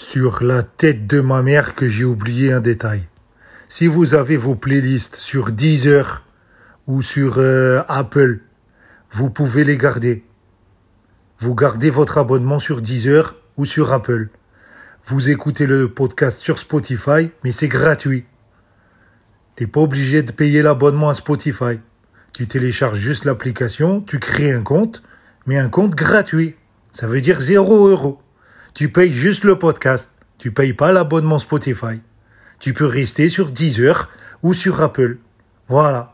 Sur la tête de ma mère que j'ai oublié un détail. Si vous avez vos playlists sur Deezer ou sur euh, Apple, vous pouvez les garder. Vous gardez votre abonnement sur Deezer ou sur Apple. Vous écoutez le podcast sur Spotify, mais c'est gratuit. T'es pas obligé de payer l'abonnement à Spotify. Tu télécharges juste l'application, tu crées un compte, mais un compte gratuit. Ça veut dire 0 euros. Tu payes juste le podcast. Tu payes pas l'abonnement Spotify. Tu peux rester sur Deezer ou sur Apple. Voilà.